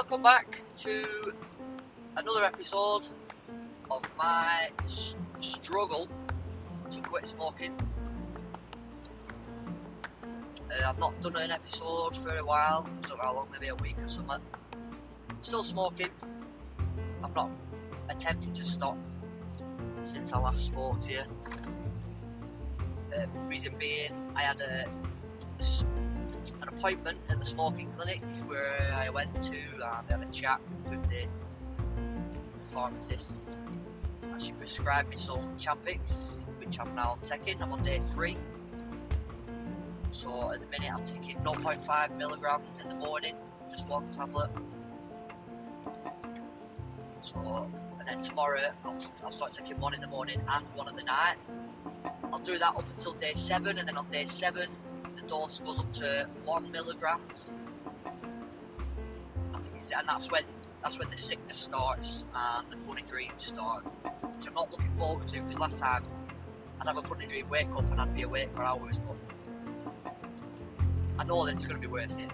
welcome back to another episode of my s- struggle to quit smoking. Uh, I've not done an episode for a while, I don't know how long, maybe a week or something. Still smoking. I've not attempted to stop since I last spoke to you. Uh, reason being, I had a, an appointment at the smoking clinic where I went to uh, and had a chat with the, the pharmacist. And she prescribed me some Champix, which I'm now taking. I'm on day three. So at the minute I'm taking 0.5 milligrams in the morning, just one tablet. So, and then tomorrow I'll, I'll start taking one in the morning and one at the night. I'll do that up until day seven, and then on day seven the dose goes up to one milligrams. I think it's and that's when that's when the sickness starts and the funny dreams start, which I'm not looking forward to because last time I'd have a funny dream, wake up and I'd be awake for hours, but I know that it's going to be worth it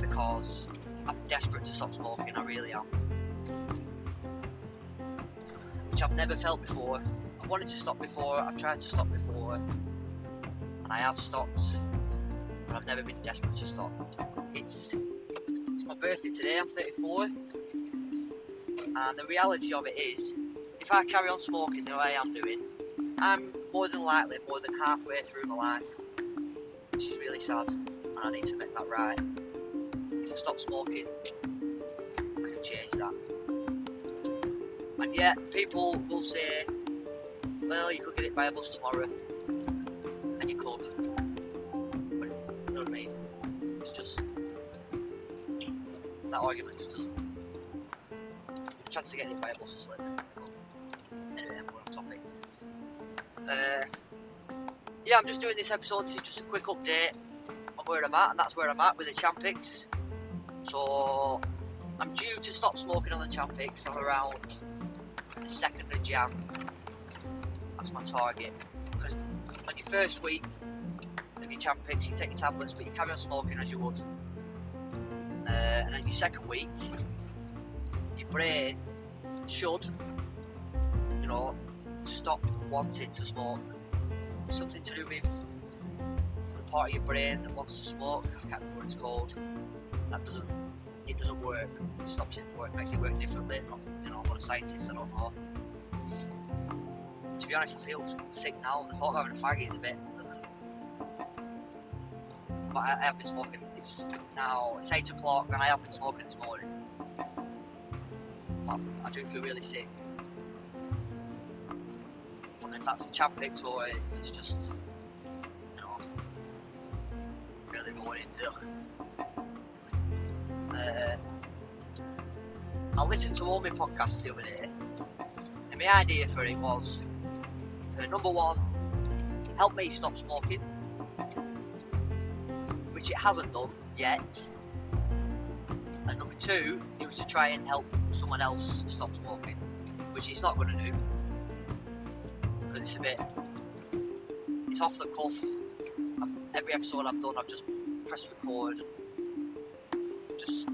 because I'm desperate to stop smoking. I really am, which I've never felt before. I wanted to stop before. I've tried to stop before and I have stopped, but I've never been desperate to stop. It's it's my birthday today. I'm 34, and the reality of it is, if I carry on smoking the way I'm doing, I'm more than likely more than halfway through my life, which is really sad, and I need to make that right. If I stop smoking, I can change that. And yet, people will say, "Well, you could get it by a bus tomorrow." Argument just doesn't. Chance hit by a bus is slim. Anyway, going topic. Uh, yeah, I'm just doing this episode. This is just a quick update on where I'm at, and that's where I'm at with the Champix. So I'm due to stop smoking on the Champix on around the second of Jan. That's my target Because on your first week of your Champix, you take your tablets, but you carry on smoking as you would. Uh, and then your second week, your brain should, you know, stop wanting to smoke. Something to do with the part of your brain that wants to smoke. I can't remember what it's called. That doesn't, it doesn't work. It stops it work, makes it work differently. Not, you know, I'm not a scientist. I don't know to be honest, I feel sick now. The thought of having a fag is a bit. But I have been smoking. It's now it's eight o'clock, and I have been smoking this morning. But I do feel really sick. I don't if that's the Champix or if it's just, you know, really morning. Uh, I listened to all my podcasts the other day, and my idea for it was uh, number one, help me stop smoking, which it hasn't done yet. And number two, it was to try and help someone else stop smoking, which it's not going to do. Because it's a bit, it's off the cuff. I've, every episode I've done, I've just pressed record, just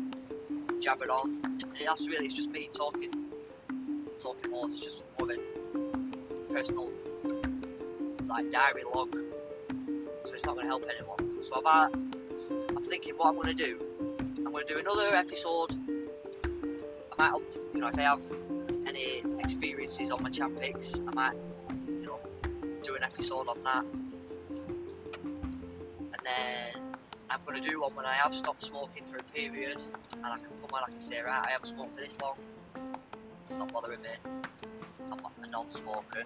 jab it on. And that's really, it's just me talking, talking more, It's just more of a personal like diary log, so it's not going to help anyone. So I'm thinking what I'm going to do. I'm going to do another episode. I might, you know, if I have any experiences on my Champix, I might, you know, do an episode on that. And then I'm going to do one when I have stopped smoking for a period, and I can come on, I can say, right, I haven't smoked for this long. It's not bothering me. I'm a non-smoker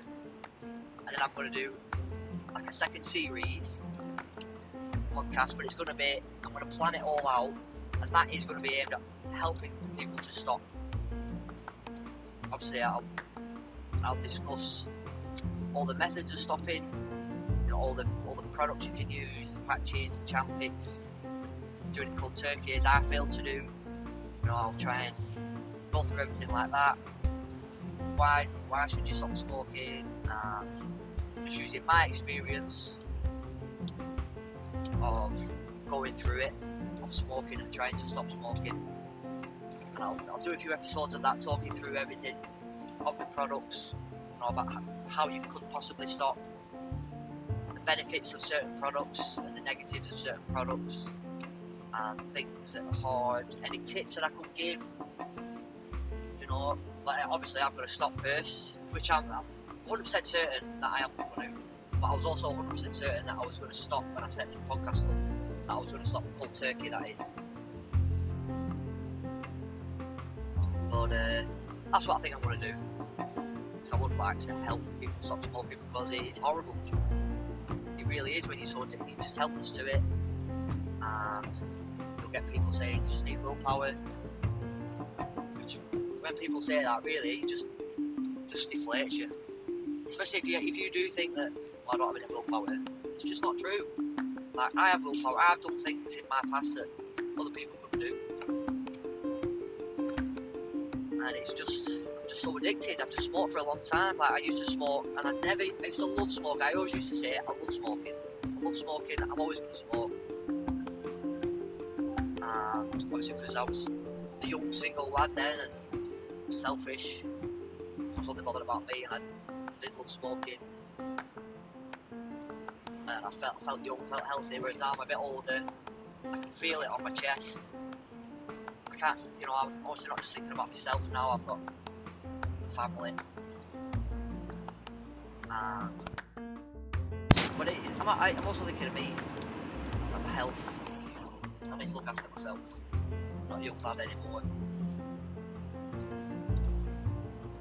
and then I'm going to do like a second series podcast, but it's going to be I'm going to plan it all out, and that is going to be aimed at helping people to stop. Obviously, I'll I'll discuss all the methods of stopping, you know, all the all the products you can use, the patches, Champix, doing it cold turkey as I failed to do. You know, I'll try and go through everything like that. Why why should you stop smoking? And just using my experience of going through it, of smoking and trying to stop smoking, and I'll, I'll do a few episodes of that talking through everything of the products, you know, about how you could possibly stop, the benefits of certain products and the negatives of certain products, and things that are hard, any tips that I could give, you know, like obviously I'm going to stop first, which I'm, I'm 100% certain that I am going to, but I was also 100% certain that I was going to stop when I set this podcast up, that I was going to stop cold turkey, that is. But uh, that's what I think I'm going to do. Because I would like to help people stop smoking because it is horrible. It really is when you're so addicted, you're just helpless to it. And you'll get people saying you just need willpower. Which, when people say that, really, it just just deflates you. Especially if you if you do think that I don't have any willpower, it's just not true. Like I have willpower. I've done things in my past that other people couldn't do, and it's just I'm just so addicted. I've just smoked for a long time. Like I used to smoke, and I never I used to love smoke. I always used to say I love smoking. I love smoking. I'm always going to smoke. And obviously because I was a young single lad then and selfish, I was only bothered about me, and I did love smoking I felt felt young, felt healthy. Whereas now I'm a bit older, I can feel it on my chest. I can't, you know, I'm obviously not just thinking about myself now. I've got a family, and but it, I'm, I'm also thinking of me, like my health. I need to look after myself. I'm not a young lad anymore.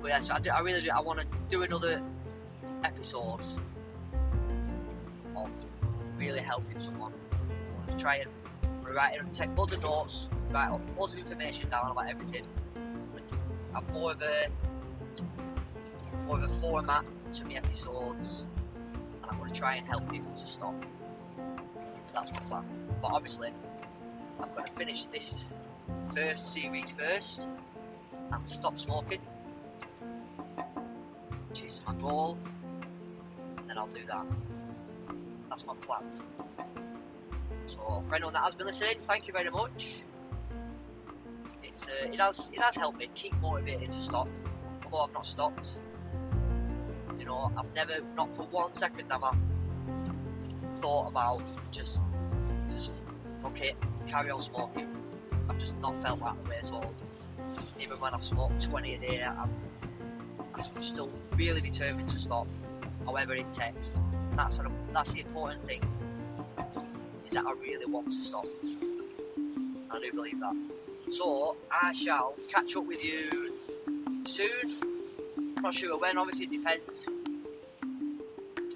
But yeah, so I, do, I really do. I want to do another episode really helping someone. I'm to try and write and take loads of notes, write loads of information down about everything. Have more of a more of a format to my episodes, and I'm going to try and help people to stop. That's my plan. But obviously, I'm going to finish this first series first and stop smoking, which is my goal. And then I'll do that. That's my plan. So for anyone that has been listening, thank you very much. It's uh, it has it has helped me keep motivated to stop. Although I've not stopped, you know, I've never not for one second have I thought about just just fuck it, carry on smoking. I've just not felt that way at all. Even when I've smoked 20 a day, I'm, I'm still really determined to stop, however it takes. That's sort of, that's the important thing. Is that I really want to stop. I do believe that. So I shall catch up with you soon. Not sure when. Obviously, it depends.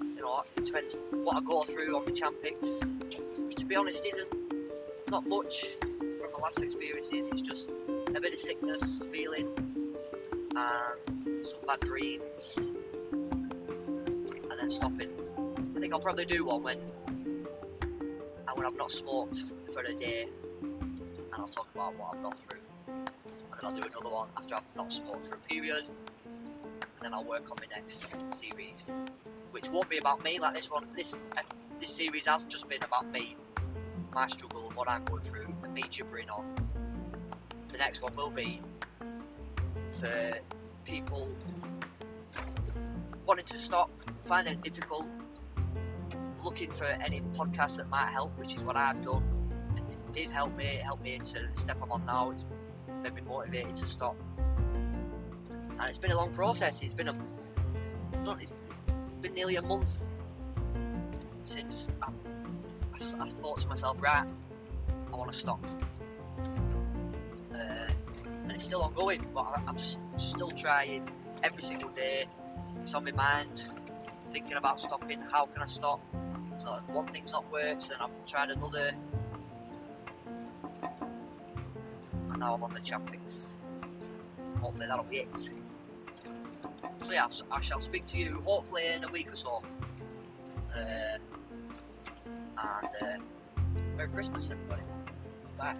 You know, it depends what I go through on the Champix. To be honest, isn't. It's not much from the last experiences. It's just a bit of sickness, feeling, and some bad dreams, and then stopping. Think I'll probably do one when and when I've not smoked for a day, and I'll talk about what I've gone through. And then I'll do another one after I've not smoked for a period, and then I'll work on my next series, which won't be about me like this one. This uh, this series has just been about me, my struggle, and what I'm going through, and me gibbering on. The next one will be for people wanting to stop, finding it difficult, looking for any podcast that might help, which is what I've done. And it did help me, it helped me to the step I'm on now. It's made me motivated to stop. And it's been a long process. It's been a, it's been nearly a month since I, I, I thought to myself, right, I want to stop. Uh, and it's still ongoing, but I, I'm s- still trying every single day. It's on my mind, thinking about stopping. How can I stop? So one thing's not worked, then I've tried another, and now I'm on the Champix. Hopefully that'll be it. So yeah, I shall speak to you hopefully in a week or so. Uh, and uh, Merry Christmas, everybody. Bye.